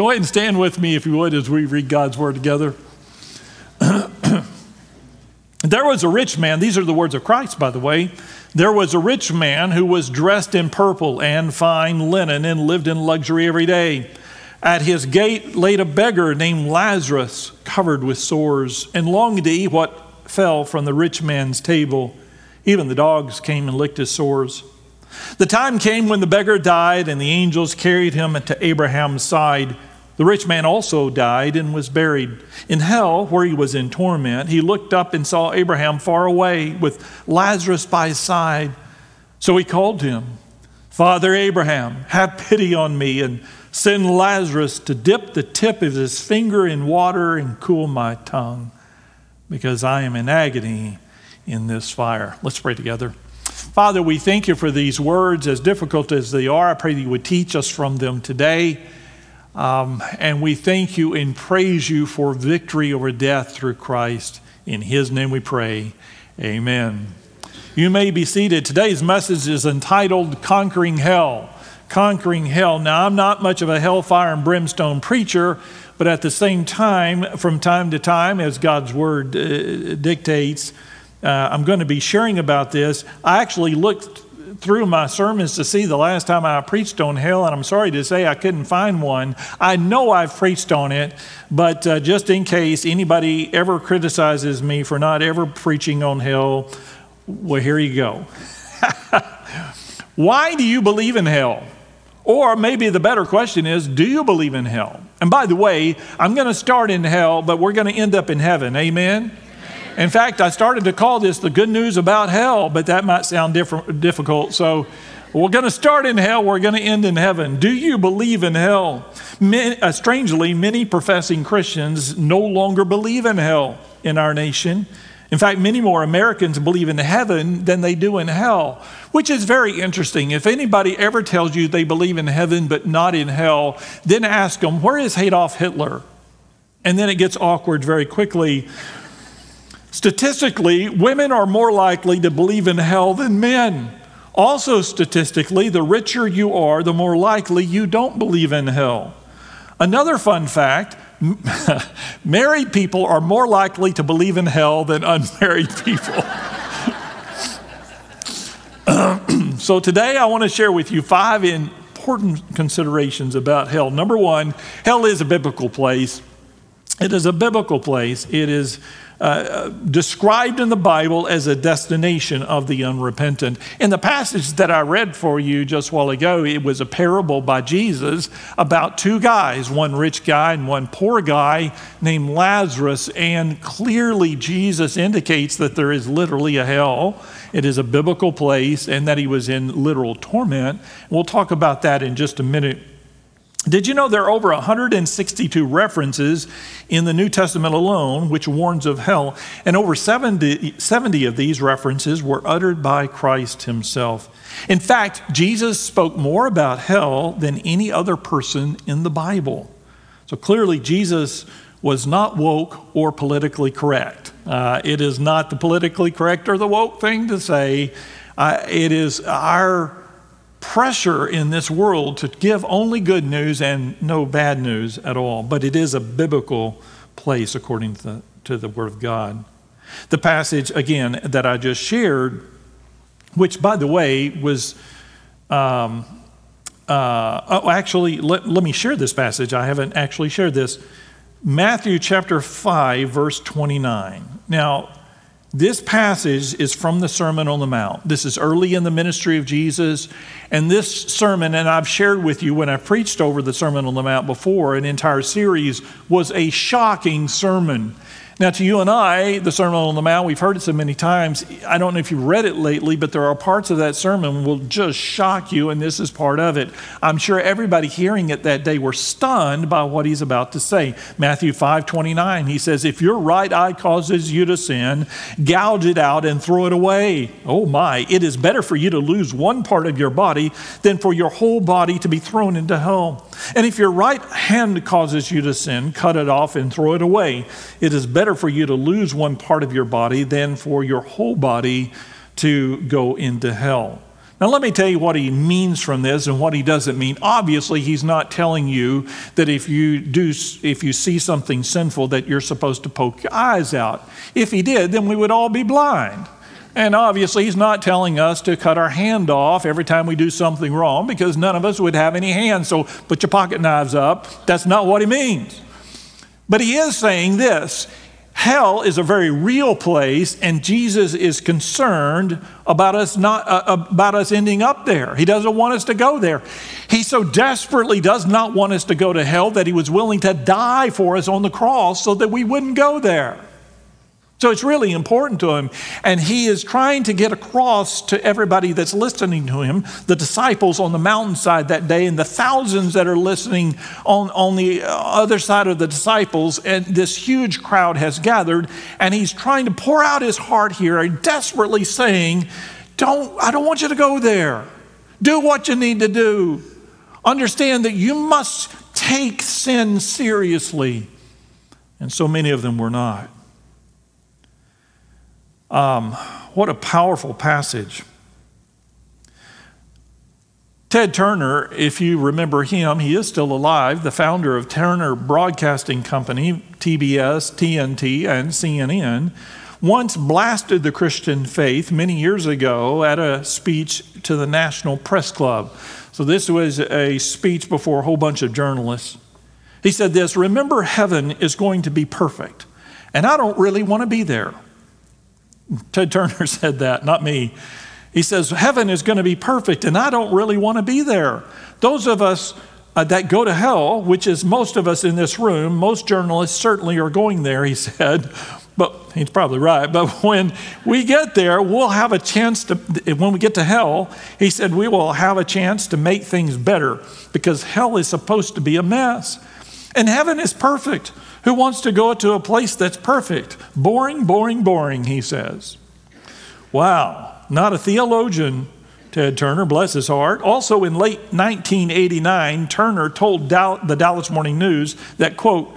Go ahead and stand with me, if you would, as we read God's word together. there was a rich man, these are the words of Christ, by the way. There was a rich man who was dressed in purple and fine linen and lived in luxury every day. At his gate laid a beggar named Lazarus, covered with sores, and longing to eat what fell from the rich man's table. Even the dogs came and licked his sores. The time came when the beggar died, and the angels carried him to Abraham's side. The rich man also died and was buried. In hell, where he was in torment, he looked up and saw Abraham far away with Lazarus by his side. So he called to him, Father Abraham, have pity on me and send Lazarus to dip the tip of his finger in water and cool my tongue, because I am in agony in this fire. Let's pray together. Father, we thank you for these words, as difficult as they are. I pray that you would teach us from them today. Um, and we thank you and praise you for victory over death through Christ. In his name we pray. Amen. You may be seated. Today's message is entitled Conquering Hell conquering hell. Now, I'm not much of a hellfire and brimstone preacher, but at the same time, from time to time, as God's word uh, dictates, uh, I'm going to be sharing about this. I actually looked through my sermons to see the last time I preached on hell, and I'm sorry to say I couldn't find one. I know I've preached on it, but uh, just in case anybody ever criticizes me for not ever preaching on hell, well, here you go. Why do you believe in hell? Or maybe the better question is do you believe in hell? And by the way, I'm going to start in hell, but we're going to end up in heaven. Amen? In fact, I started to call this the good news about hell, but that might sound difficult. So we're going to start in hell, we're going to end in heaven. Do you believe in hell? Many, uh, strangely, many professing Christians no longer believe in hell in our nation. In fact, many more Americans believe in heaven than they do in hell, which is very interesting. If anybody ever tells you they believe in heaven but not in hell, then ask them, where is Adolf Hitler? And then it gets awkward very quickly. Statistically, women are more likely to believe in hell than men. Also, statistically, the richer you are, the more likely you don't believe in hell. Another fun fact married people are more likely to believe in hell than unmarried people. so today I want to share with you five important considerations about hell. Number one, hell is a biblical place. It is a biblical place. It is uh, described in the Bible as a destination of the unrepentant. In the passage that I read for you just a while ago, it was a parable by Jesus about two guys, one rich guy and one poor guy named Lazarus. And clearly, Jesus indicates that there is literally a hell. It is a biblical place and that he was in literal torment. We'll talk about that in just a minute. Did you know there are over 162 references in the New Testament alone which warns of hell? And over 70, 70, of these references were uttered by Christ himself. In fact, Jesus spoke more about hell than any other person in the Bible. So clearly, Jesus was not woke or politically correct. Uh, it is not the politically correct or the woke thing to say. Uh, it is our pressure in this world to give only good news and no bad news at all, but it is a biblical place according to the, to the Word of God. The passage, again, that I just shared, which, by the way, was. Um, uh, oh, actually, let, let me share this passage. I haven't actually shared this. Matthew chapter 5, verse 29. Now, this passage is from the Sermon on the Mount. This is early in the ministry of Jesus. And this sermon, and I've shared with you when I preached over the Sermon on the Mount before, an entire series, was a shocking sermon. Now, to you and I, the Sermon on the Mount, we've heard it so many times. I don't know if you've read it lately, but there are parts of that sermon will just shock you, and this is part of it. I'm sure everybody hearing it that day were stunned by what he's about to say. Matthew 5 29, he says, If your right eye causes you to sin, gouge it out and throw it away. Oh my, it is better for you to lose one part of your body than for your whole body to be thrown into hell. And if your right hand causes you to sin, cut it off and throw it away. It is better for you to lose one part of your body than for your whole body to go into hell. Now, let me tell you what he means from this and what he doesn't mean. Obviously, he's not telling you that if you do, if you see something sinful, that you're supposed to poke your eyes out. If he did, then we would all be blind. And obviously, he's not telling us to cut our hand off every time we do something wrong because none of us would have any hands. So put your pocket knives up. That's not what he means. But he is saying this Hell is a very real place, and Jesus is concerned about us not uh, about us ending up there. He doesn't want us to go there. He so desperately does not want us to go to hell that he was willing to die for us on the cross so that we wouldn't go there. So it's really important to him. And he is trying to get across to everybody that's listening to him, the disciples on the mountainside that day, and the thousands that are listening on, on the uh, other side of the disciples. And this huge crowd has gathered. And he's trying to pour out his heart here, desperately saying, don't, I don't want you to go there. Do what you need to do. Understand that you must take sin seriously. And so many of them were not. Um, what a powerful passage. Ted Turner, if you remember him, he is still alive, the founder of Turner Broadcasting Company, TBS, TNT, and CNN, once blasted the Christian faith many years ago at a speech to the National Press Club. So, this was a speech before a whole bunch of journalists. He said this Remember, heaven is going to be perfect, and I don't really want to be there. Ted Turner said that, not me. He says, Heaven is going to be perfect, and I don't really want to be there. Those of us uh, that go to hell, which is most of us in this room, most journalists certainly are going there, he said. But he's probably right. But when we get there, we'll have a chance to, when we get to hell, he said, we will have a chance to make things better because hell is supposed to be a mess. And heaven is perfect. Who wants to go to a place that's perfect? Boring, boring, boring, he says. Wow, not a theologian, Ted Turner, bless his heart. Also in late 1989, Turner told the Dallas Morning News that, quote,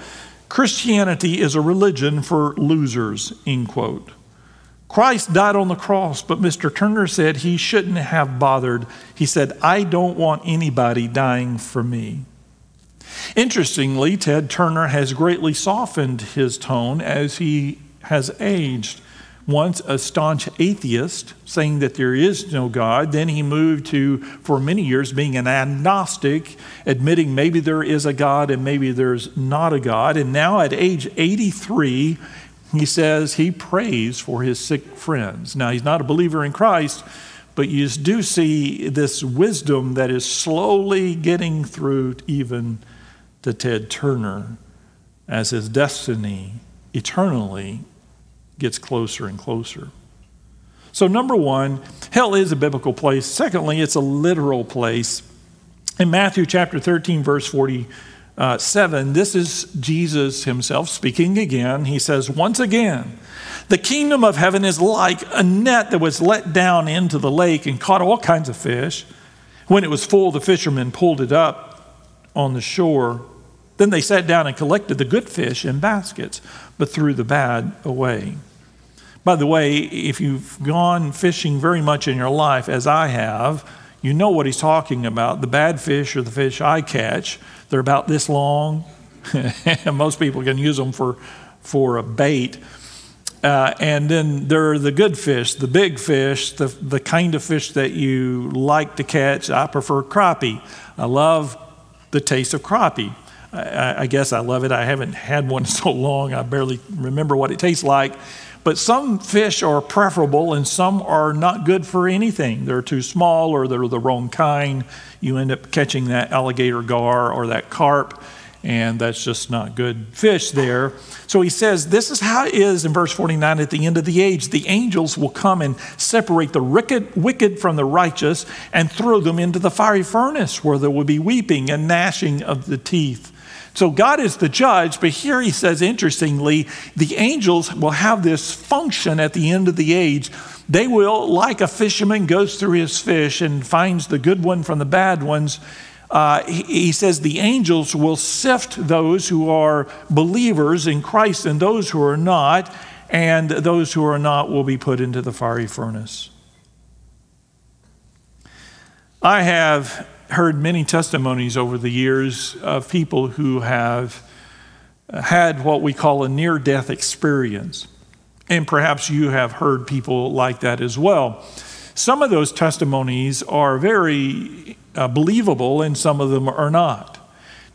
Christianity is a religion for losers, end quote. Christ died on the cross, but Mr. Turner said he shouldn't have bothered. He said, I don't want anybody dying for me. Interestingly, Ted Turner has greatly softened his tone as he has aged. Once a staunch atheist, saying that there is no God, then he moved to, for many years, being an agnostic, admitting maybe there is a God and maybe there's not a God. And now at age 83, he says he prays for his sick friends. Now, he's not a believer in Christ, but you do see this wisdom that is slowly getting through even to Ted Turner as his destiny eternally gets closer and closer. So, number one, hell is a biblical place. Secondly, it's a literal place. In Matthew chapter 13, verse 47, this is Jesus himself speaking again. He says, Once again, the kingdom of heaven is like a net that was let down into the lake and caught all kinds of fish. When it was full, the fishermen pulled it up on the shore. Then they sat down and collected the good fish in baskets, but threw the bad away. By the way, if you've gone fishing very much in your life, as I have, you know what he's talking about. The bad fish are the fish I catch. They're about this long. Most people can use them for, for a bait. Uh, and then there are the good fish, the big fish, the, the kind of fish that you like to catch. I prefer crappie. I love the taste of crappie. I, I, guess I love it. I haven't had one so long, I barely remember what it tastes like. But some fish are preferable and some are not good for anything. They're too small or they're the wrong kind. You end up catching that alligator gar or that carp, and that's just not good fish there. So he says, This is how it is in verse 49 at the end of the age. The angels will come and separate the wicked, wicked from the righteous and throw them into the fiery furnace where there will be weeping and gnashing of the teeth. So God is the judge, but here he says, interestingly, the angels will have this function at the end of the age. They will, like a fisherman goes through his fish and finds the good one from the bad ones. Uh, he, he says the angels will sift those who are believers in Christ and those who are not, and those who are not will be put into the fiery furnace. I have heard many testimonies over the years of people who have had what we call a near death experience. And perhaps you have heard people like that as well. Some of those testimonies are very uh, believable, and some of them are not.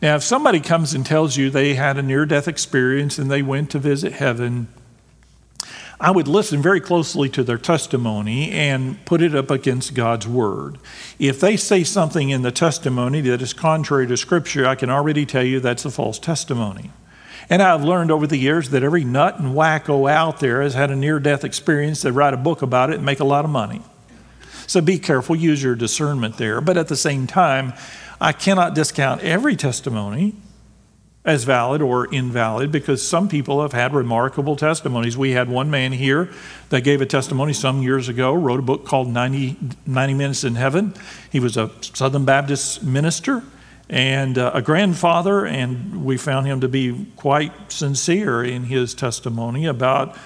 Now, if somebody comes and tells you they had a near death experience and they went to visit heaven, I would listen very closely to their testimony and put it up against God's word. If they say something in the testimony that is contrary to Scripture, I can already tell you that's a false testimony. And I've learned over the years that every nut and wacko out there has had a near death experience. They write a book about it and make a lot of money. So be careful, use your discernment there. But at the same time, I cannot discount every testimony as valid or invalid because some people have had remarkable testimonies. We had one man here that gave a testimony some years ago, wrote a book called 90, 90 Minutes in Heaven. He was a Southern Baptist minister and uh, a grandfather, and we found him to be quite sincere in his testimony about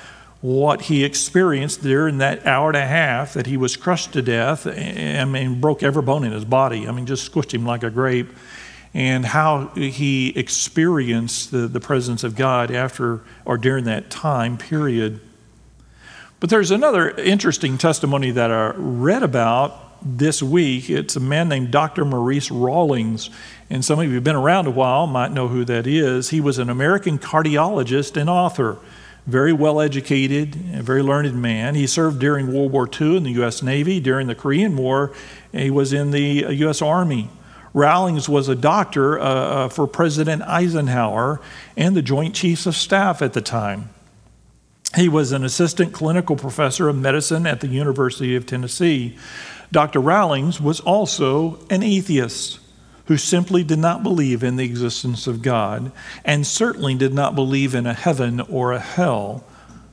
what he experienced during that hour and a half that he was crushed to death I mean, broke every bone in his body. I mean, just squished him like a grape. And how he experienced the, the presence of God after or during that time period. But there's another interesting testimony that I read about this week. It's a man named Dr. Maurice Rawlings. And some of you have been around a while might know who that is. He was an American cardiologist and author very well educated, a very learned man. He served during World War II in the U.S. Navy. During the Korean War, he was in the uh, U.S. Army. Rawlings was a doctor uh, uh, for President Eisenhower and the Joint Chiefs of Staff at the time. He was an assistant clinical professor of medicine at the University of Tennessee. Dr. Rawlings was also an atheist who simply did not believe in the existence of God and certainly did not believe in a heaven or a hell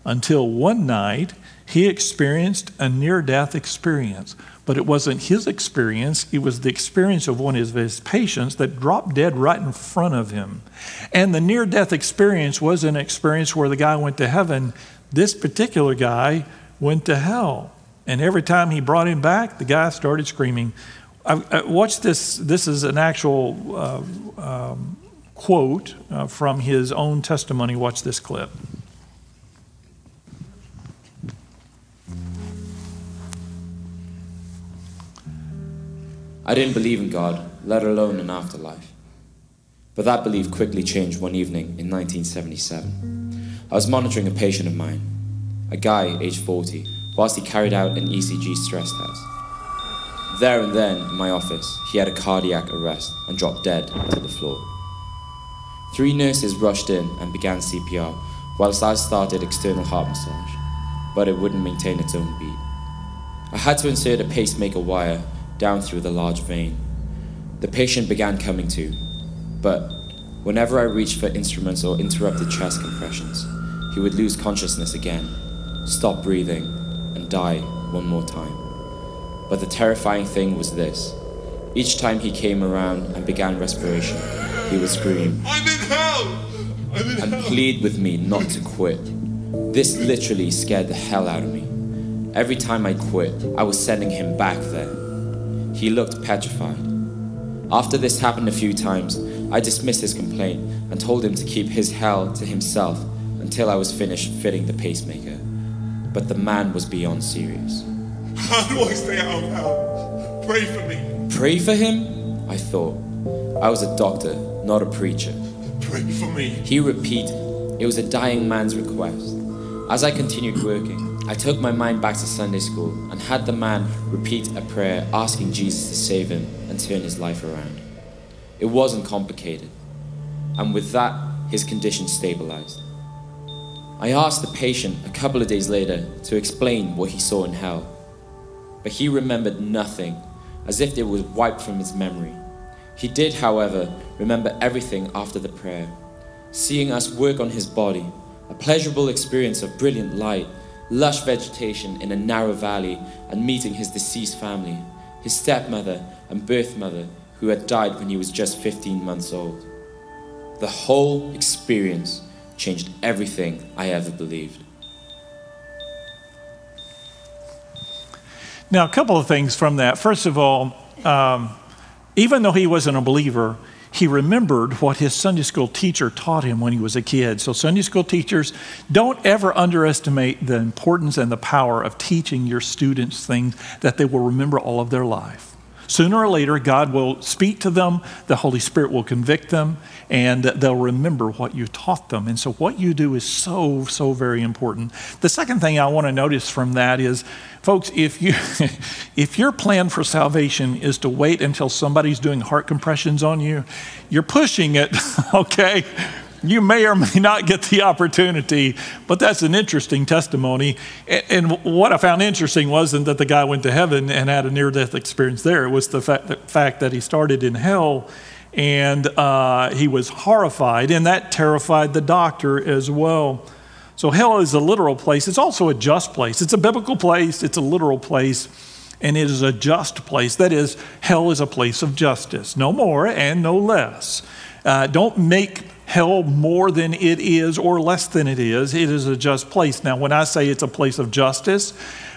until one night he experienced a near death experience. But it wasn't his experience, it was the experience of one of his patients that dropped dead right in front of him. And the near death experience was an experience where the guy went to heaven. This particular guy went to hell. And every time he brought him back, the guy started screaming, I, watch this. This is an actual uh, um, quote uh, from his own testimony. Watch this clip. I didn't believe in God, let alone an afterlife. But that belief quickly changed one evening in 1977. I was monitoring a patient of mine, a guy aged 40, whilst he carried out an ECG stress test. There and then, in my office, he had a cardiac arrest and dropped dead to the floor. Three nurses rushed in and began CPR, whilst I started external heart massage, but it wouldn't maintain its own beat. I had to insert a pacemaker wire down through the large vein. The patient began coming to, but whenever I reached for instruments or interrupted chest compressions, he would lose consciousness again, stop breathing, and die one more time. But the terrifying thing was this. Each time he came around and began respiration, he would scream, I'm in hell! I'm in and hell! plead with me not to quit. This literally scared the hell out of me. Every time I quit, I was sending him back there. He looked petrified. After this happened a few times, I dismissed his complaint and told him to keep his hell to himself until I was finished fitting the pacemaker. But the man was beyond serious. How do I stay out of hell? Pray for me. Pray for him? I thought. I was a doctor, not a preacher. Pray for me. He repeated. It was a dying man's request. As I continued working, I took my mind back to Sunday school and had the man repeat a prayer asking Jesus to save him and turn his life around. It wasn't complicated, and with that, his condition stabilized. I asked the patient a couple of days later to explain what he saw in hell, but he remembered nothing, as if it was wiped from his memory. He did, however, remember everything after the prayer, seeing us work on his body, a pleasurable experience of brilliant light, lush vegetation in a narrow valley, and meeting his deceased family, his stepmother and birth mother, who had died when he was just 15 months old. The whole experience changed everything I ever believed. Now, a couple of things from that. First of all, um, even though he wasn't a believer, he remembered what his Sunday school teacher taught him when he was a kid. So, Sunday school teachers, don't ever underestimate the importance and the power of teaching your students things that they will remember all of their life. Sooner or later, God will speak to them, the Holy Spirit will convict them, and they'll remember what you taught them. And so, what you do is so, so very important. The second thing I want to notice from that is, folks, if, you, if your plan for salvation is to wait until somebody's doing heart compressions on you, you're pushing it, okay? you may or may not get the opportunity, but that's an interesting testimony. And, what I found interesting wasn't that the guy went to heaven and had a near death experience there. It was the fact that, fact that he started in hell and uh, he was horrified, and that terrified the doctor as well. So, hell is a literal place. It's also a just place. It's a biblical place, it's a literal place, and it is a just place. That is, hell is a place of justice, no more and no less. Uh, don't make hell more than it is or less than it is. It is a just place. Now, when I say it's a place of justice,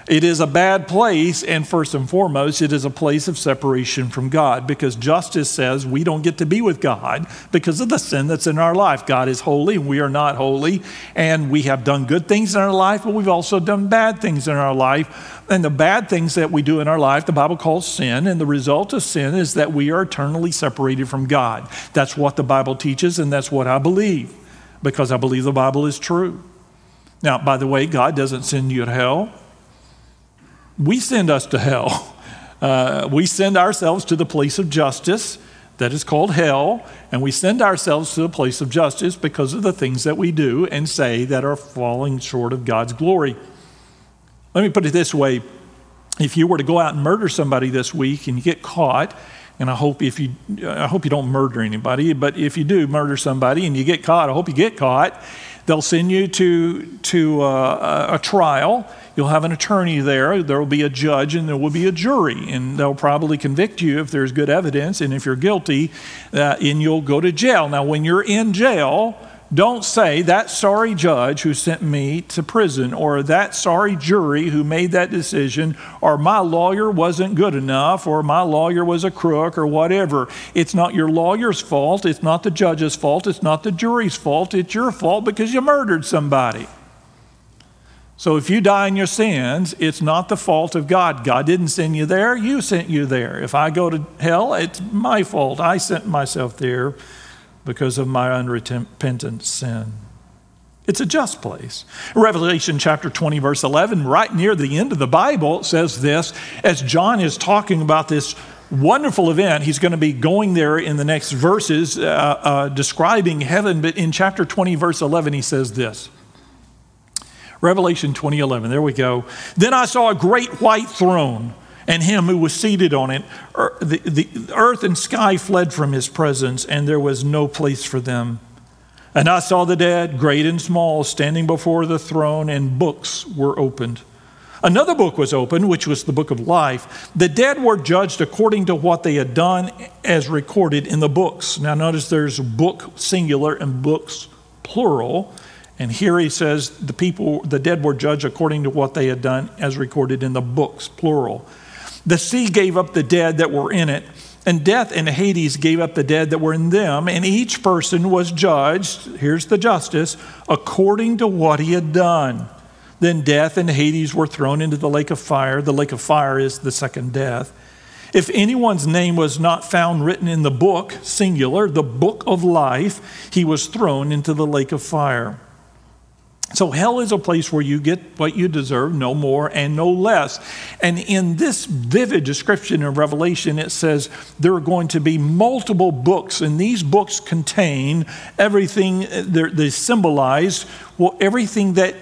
it is a bad place, and first and foremost, it is a place of separation from God because justice says we don't get to be with God because of the sin that's in our life. God is holy, and we are not holy, and we have done good things in our life, but we've also done bad things in our life. And the bad things that we do in our life, the Bible calls sin, and the result of sin is that we are eternally separated from God. That's what the Bible teaches, and that's what I believe because I believe the Bible is true. Now, by the way, God doesn't send you to hell we send us to hell. Uh, we send ourselves to the place of justice that is called hell, and we send ourselves to the place of justice because of the things that we do and say that are falling short of God's glory. Let me put it this way if you were to go out and murder somebody this week and you get caught, and I hope if you, I hope you don't murder anybody, but if you do murder somebody and you get caught, I hope you get caught. They'll send you to to uh, a trial, You'll have an attorney there, there will be a judge, and there will be a jury. And they'll probably convict you if there's good evidence. And if you're guilty, uh, and you'll go to jail. Now, when you're in jail, don't say that sorry judge who sent me to prison, or that sorry jury who made that decision, or my lawyer wasn't good enough, or my lawyer was a crook, or whatever. It's not your lawyer's fault. It's not the judge's fault. It's not the jury's fault. It's your fault because you murdered somebody. So if you die in your sins, it's not the fault of God. God didn't send you there, you sent you there. If I go to hell, it's my fault. I sent myself there because of my unrepentant sin. It's a just place. Revelation chapter 20, verse 11, right near the end of the Bible, says this as John is talking about this wonderful event. He's going to be going there in the next verses, uh, uh, describing heaven. But in chapter 20, verse 11, he says this. Revelation 2011. There we go. Then I saw a great white throne and him who was seated on it. Er, the, the earth and sky fled from his presence, and there was no place for them. And I saw the dead, great and small, standing before the throne, and books were opened. Another book was opened, which was the book of life. The dead were judged according to what they had done as recorded in the books. Now, notice there's book singular and books plural. And here he says the people, the dead were judged according to what they had done, as recorded in the books, plural. The sea gave up the dead that were in it, and death and Hades gave up the dead that were in them, and each person was judged, here's the justice, according to what he had done. Then death and Hades were thrown into the lake of fire. The lake of fire is the second death. If anyone's name was not found written in the book, singular, the book of life, he was thrown into the lake of fire. So, hell is a place where you get what you deserve, no more and no less. And in this vivid description in Revelation, it says there are going to be multiple books, and these books contain everything, uh, they symbolize well, everything that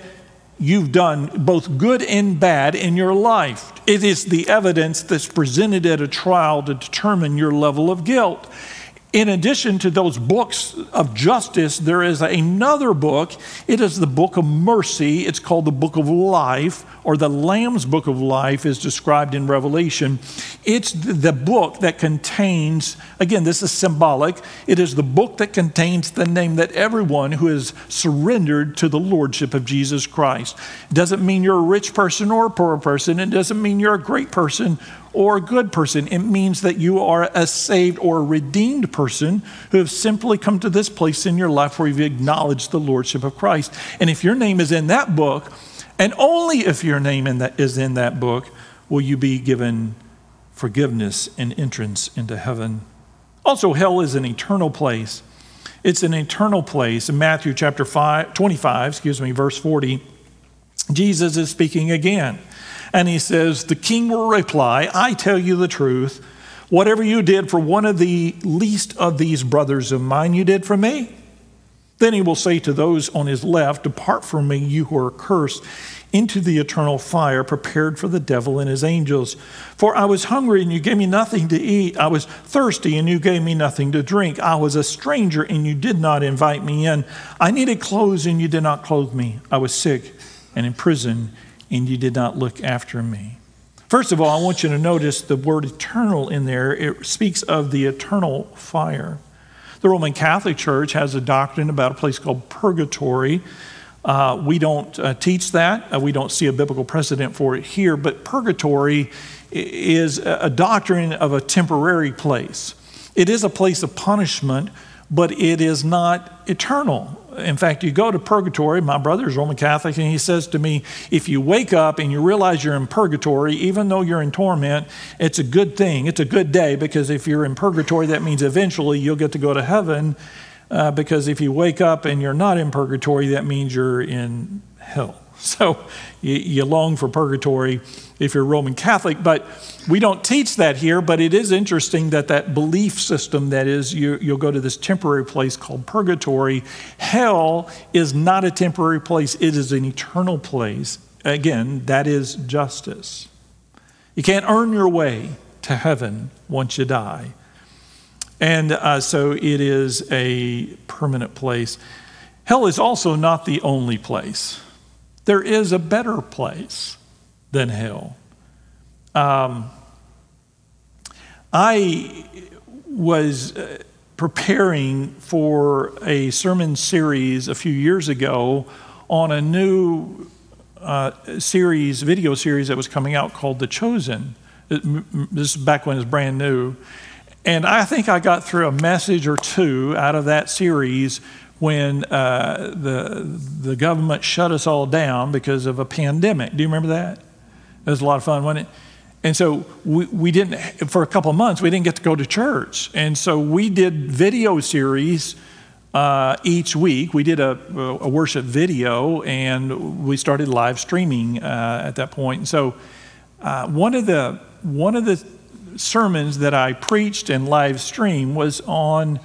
you've done, both good and bad, in your life. It is the evidence that's presented at a trial to determine your level of guilt. In addition to those books of justice, there is another book. It is the book of mercy. It's called the book of life, or the Lamb's book of life is described in Revelation. It's the book that contains, again, this is symbolic. It is the book that contains the name that everyone who has surrendered to the Lordship of Jesus Christ. It doesn't mean you're a rich person or a poor person. It doesn't mean you're a great person or a good person. It means that you are a saved or redeemed person who have simply come to this place in your life where you've acknowledged the Lordship of Christ. And if your name is in that book, and only if your name in that, is in that book, will you be given forgiveness and entrance into heaven. Also, hell is an eternal place. It's an eternal place. In Matthew chapter 5, 25, excuse me, verse 40, Jesus is speaking again. And he says, The king will reply, I tell you the truth. Whatever you did for one of the least of these brothers of mine, you did for me. Then he will say to those on his left, Depart from me, you who are cursed, into the eternal fire prepared for the devil and his angels. For I was hungry, and you gave me nothing to eat. I was thirsty, and you gave me nothing to drink. I was a stranger, and you did not invite me in. I needed clothes, and you did not clothe me. I was sick and in prison, and you did not look after me. First of all, I want you to notice the word eternal in there. It speaks of the eternal fire. The Roman Catholic Church has a doctrine about a place called purgatory. Uh, we don't uh, teach that. Uh, we don't see a biblical precedent for it here, but purgatory is a doctrine of a temporary place. It is a place of punishment, but it is not eternal in fact, you go to purgatory. My brother's Roman Catholic, and he says to me, if you wake up and you realize you're in purgatory, even though you're in torment, it's a good thing. It's a good day because if you're in purgatory, that means eventually you'll get to go to heaven. Uh, because if you wake up and you're not in purgatory, that means you're in hell. So you, you long for purgatory if you're Roman Catholic, but we don't teach that here. But it is interesting that that belief system that is, you, you'll go to this temporary place called purgatory. Hell is not a temporary place, it is an eternal place. Again, that is justice. You can't earn your way to heaven once you die. And uh, so it is a permanent place. Hell is also not the only place. There is a better place than hell. Um, I was uh, preparing for a sermon series a few years ago on a new uh, series, video series that was coming out called The Chosen. This is back when it was brand new. And I think I got through a message or two out of that series when uh, the, the government shut us all down because of a pandemic. Do you remember that? It was a lot of fun, wasn't it? And so we, we didn't, for a couple of months, we didn't get to go to church. And so we did video series uh, each week. We did a, a, worship video and we started live streaming uh, at that point. And so uh, one, of the, one of the sermons that I preached and live streamed was on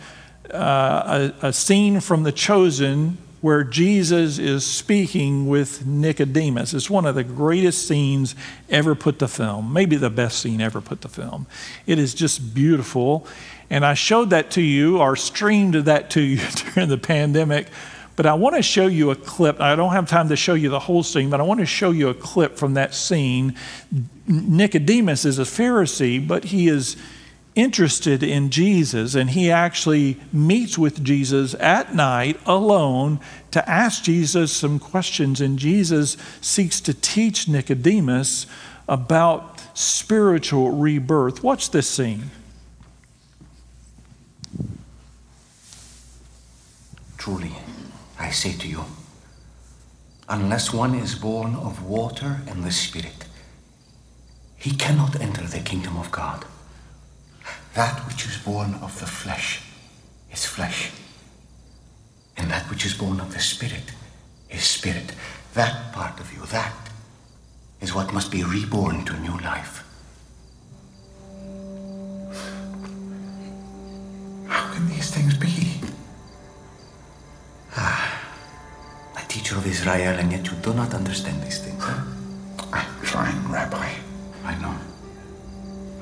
uh, a, a scene from The Chosen where Jesus is speaking with Nicodemus. It's one of the greatest scenes ever put to film, maybe the best scene ever put to film. It is just beautiful. And I showed that to you or streamed that to you during the pandemic. But I want to show you a clip. I don't have time to show you the whole scene, but I want to show you a clip from that scene. Nicodemus is a Pharisee, but he is interested in Jesus, and he actually meets with Jesus at night alone to ask Jesus some questions. And Jesus seeks to teach Nicodemus about spiritual rebirth. Watch this scene. Truly, I say to you, unless one is born of water and the Spirit, he cannot enter the kingdom of God. That which is born of the flesh is flesh, and that which is born of the Spirit is spirit. That part of you, that is what must be reborn to new life. How can these things be? Ah, a teacher of Israel, and yet you do not understand these things. Huh? I'm trying, Rabbi. I know.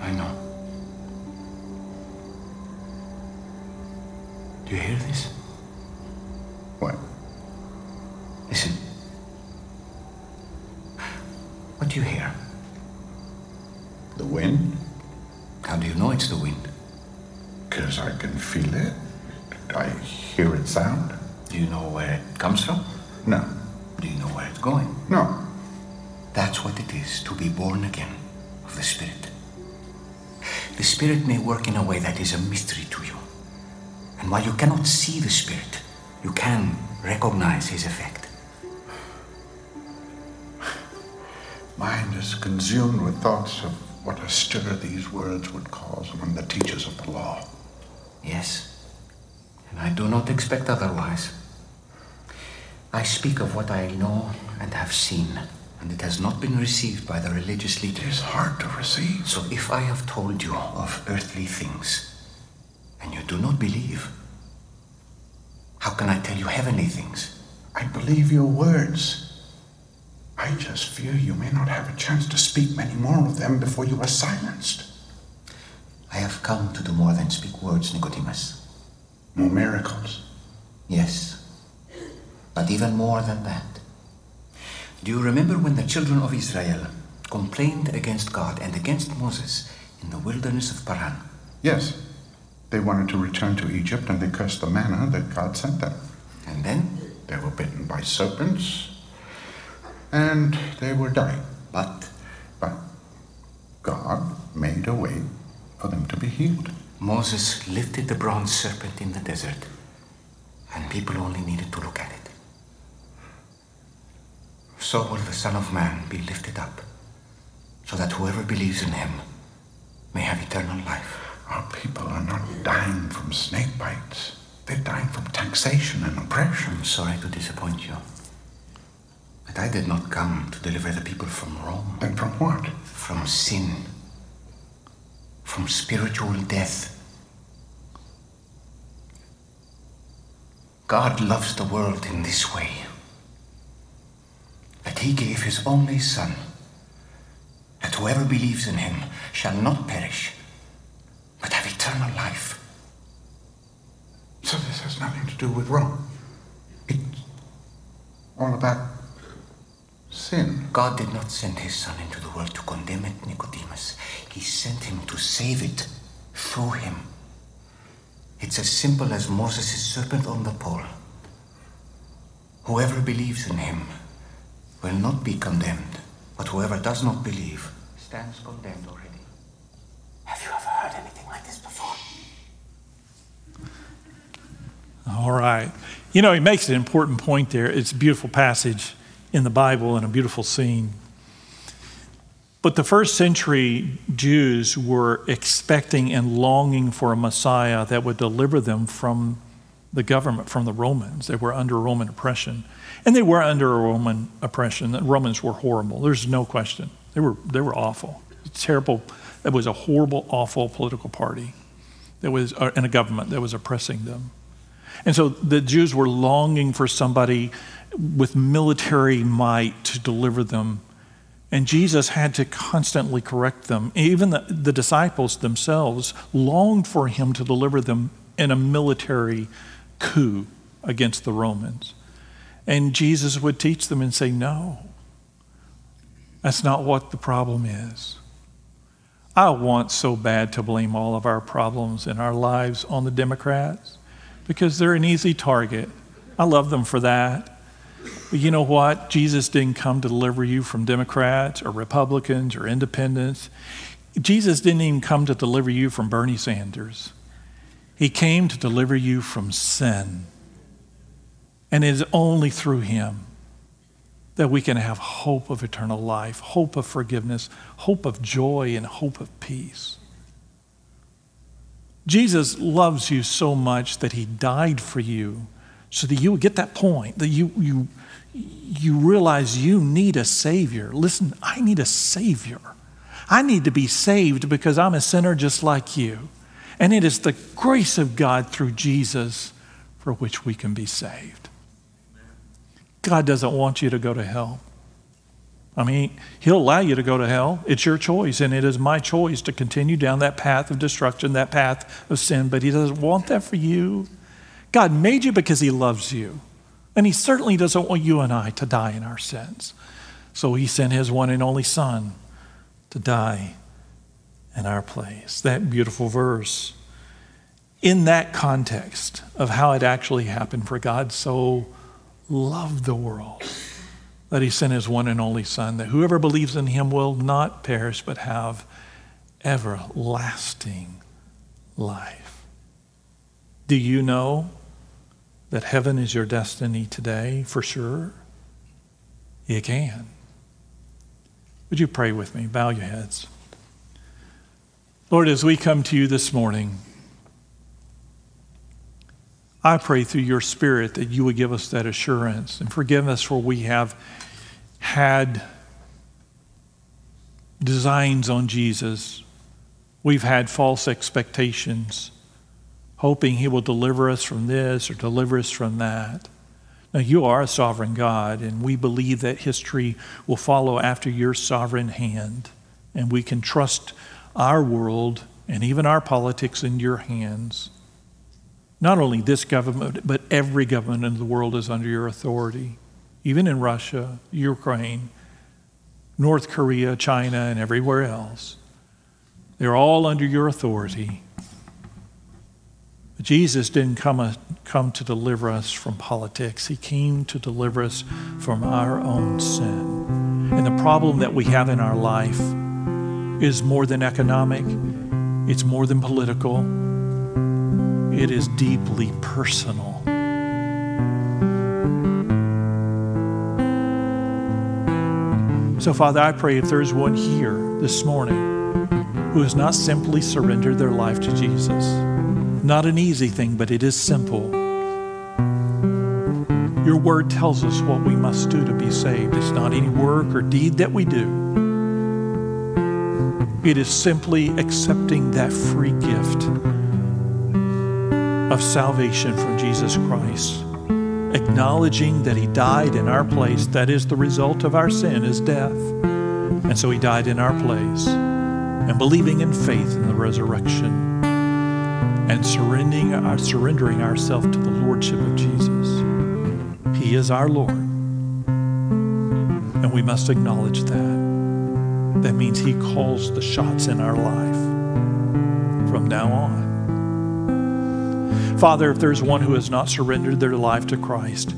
I know. You hear this? What? Listen. What do you hear? The wind? How do you know it's the wind? Because I can feel it. I hear it sound. Do you know where it comes from? No. Do you know where it's going? No. That's what it is to be born again of the Spirit. the Spirit may work in a way that is a mystery to you. And while you cannot see the Spirit, you can recognize his effect. Mind is consumed with thoughts of what a stir these words would cause among the teachers of the law. Yes, and I do not expect otherwise. I speak of what I know and have seen, and it has not been received by the religious leaders. is hard to receive. So if I have told you of earthly things, and you do not believe, how can I tell you heavenly things? I believe your words. I just fear you may not have a chance to speak many more of them before you are silenced. I have come to do more than speak words, Nicodemus. More miracles. Yes, but even more than that. Do you remember when the children of Israel complained against God and against Moses in the wilderness of Paran? Yes, they wanted to return to Egypt and they cursed the manna that God sent them. And then, They were bitten by serpents and they were dying. but But God made a way for them to be healed. Moses lifted the bronze serpent in the desert, and people only needed to look at it. So will the Son of Man be lifted up, so that whoever believes in him may have eternal life. Our people are not dying from snake bites. They're dying from taxation and oppression. I'm sorry to disappoint you, but I did not come to deliver the people from Rome, Then from what? from sin, from spiritual death. God loves the world in this way that he gave his only Son, that whoever believes in him shall not perish, but have eternal life. So this has nothing to do with wrong. It's all about sin. God did not send his Son into the world to condemn it, Nicodemus. He sent him to save it through him. It's as simple as Moses' serpent on the pole. Whoever believes in him will not be condemned, but whoever does not believe stands condemned already. Have you ever heard anything like this before? All right. You know, he makes an important point there. It's a beautiful passage in the Bible and a beautiful scene. But the first century Jews were expecting and longing for a Messiah that would deliver them from the government, from the Romans. They were under Roman oppression. And they were under Roman oppression. The Romans were horrible. There's no question. They were, they were awful. Terrible. It was a horrible, awful political party that was, uh, and a government that was oppressing them. And so the Jews were longing for somebody with military might to deliver them. And Jesus had to constantly correct them. Even the, the disciples themselves longed for him to deliver them in a military coup against the Romans. And Jesus would teach them and say, No, that's not what the problem is. I want so bad to blame all of our problems in our lives on the Democrats because they're an easy target. I love them for that. But you know what? Jesus didn't come to deliver you from Democrats or Republicans or independents. Jesus didn't even come to deliver you from Bernie Sanders. He came to deliver you from sin. And it is only through him that we can have hope of eternal life, hope of forgiveness, hope of joy, and hope of peace. Jesus loves you so much that he died for you so that you would get that point, that you, you, you realize you need a Savior. Listen, I need a Savior. I need to be saved because I'm a sinner just like you. And it is the grace of God through Jesus for which we can be saved. God doesn't want you to go to hell. I mean, He'll allow you to go to hell. It's your choice, and it is my choice to continue down that path of destruction, that path of sin, but He doesn't want that for you. God made you because He loves you, and He certainly doesn't want you and I to die in our sins. So He sent His one and only Son to die in our place. That beautiful verse. In that context of how it actually happened, for God so loved the world that he sent his one and only Son, that whoever believes in him will not perish but have everlasting life. Do you know that heaven is your destiny today for sure? You can. Would you pray with me? Bow your heads. Lord, as we come to you this morning, I pray through your Spirit that you would give us that assurance and forgive us for we have had designs on Jesus. We've had false expectations, hoping he will deliver us from this or deliver us from that. Now, you are a sovereign God, and we believe that history will follow after your sovereign hand, and we can trust our world and even our politics in your hands. Not only this government, but every government in the world is under your authority, even in Russia, Ukraine, North Korea, China, and everywhere else. They're all under your authority. But Jesus didn't come, come to deliver us from politics, He came to deliver us from our own sin. And the problem that we have in our life is more than economic, it's more than political it is deeply personal. So, Father, I pray if there's one here this morning who has not simply surrendered their life to Jesus, not an easy thing, but it is simple. Your word tells us what we must do to be saved. It's not any work or deed that we do. It is simply accepting that free gift of salvation from Jesus Christ, acknowledging that He died in our place. That is the result of our sin, is death. And so He died in our place. And believing in faith in the resurrection and surrendering, our, surrendering ourselves to the Lordship of Jesus. He is our Lord. And we must acknowledge that. That means He calls the shots in our life from now on. Father, if there's one who has not surrendered their life to Christ,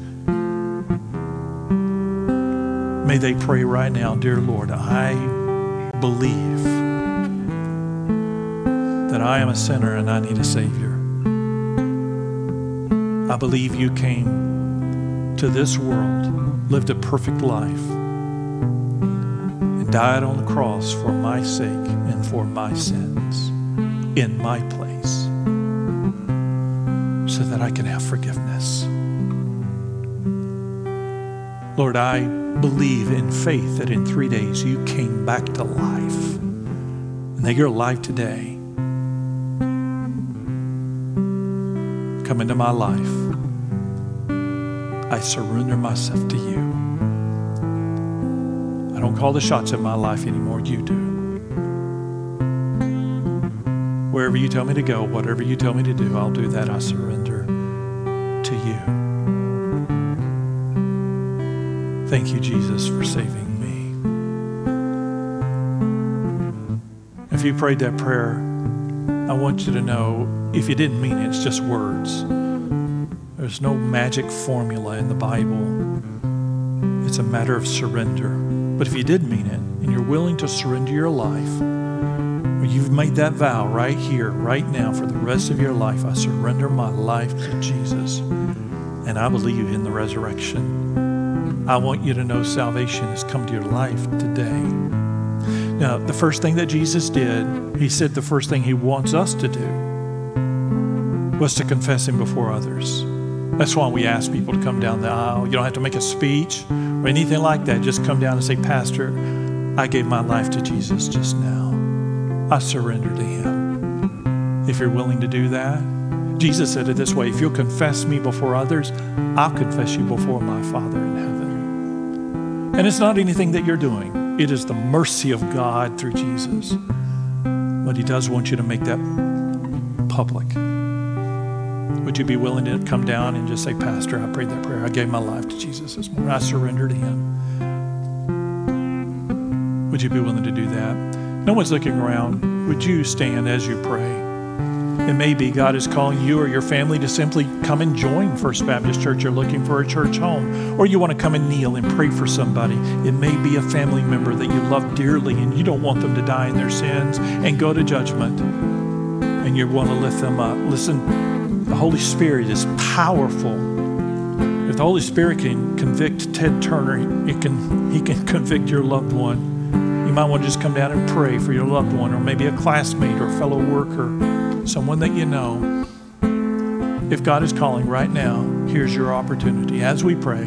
may they pray right now, Dear Lord, I believe that I am a sinner and I need a Savior. I believe you came to this world, lived a perfect life, and died on the cross for my sake and for my sins in my place so that I can have forgiveness. Lord, I believe in faith that in three days you came back to life and that you're alive today. Come into my life. I surrender myself to you. I don't call the shots in my life anymore. You do. Wherever you tell me to go, whatever you tell me to do, I'll do that. I surrender to you. Thank you, Jesus, for saving me. If you prayed that prayer, I want you to know if you didn't mean it, it's just words. There's no magic formula in the Bible. It's a matter of surrender. But if you did mean it and you're willing to surrender your life, you've made that vow right here, right now, for the rest of your life. I surrender my life to Jesus, and I believe in the resurrection. I want you to know salvation has come to your life today. Now, the first thing that Jesus did, he said the first thing he wants us to do was to confess him before others. That's why we ask people to come down the aisle. You don't have to make a speech or anything like that. Just come down and say, Pastor, I gave my life to Jesus just now. I surrender to Him. If you're willing to do that, Jesus said it this way if you'll confess me before others, I'll confess you before my Father in heaven. And it's not anything that you're doing, it is the mercy of God through Jesus. But He does want you to make that public. Would you be willing to come down and just say, Pastor, I prayed that prayer. I gave my life to Jesus this morning. I surrender to Him. Would you be willing to do that? No one's looking around. Would you stand as you pray? It may be God is calling you or your family to simply come and join First Baptist Church. You're looking for a church home, or you want to come and kneel and pray for somebody. It may be a family member that you love dearly and you don't want them to die in their sins and go to judgment, and you want to lift them up. Listen, the Holy Spirit is powerful. If the Holy Spirit can convict Ted Turner, it can, he can convict your loved one. Might want to just come down and pray for your loved one, or maybe a classmate or fellow worker, someone that you know. If God is calling right now, here's your opportunity. As we pray,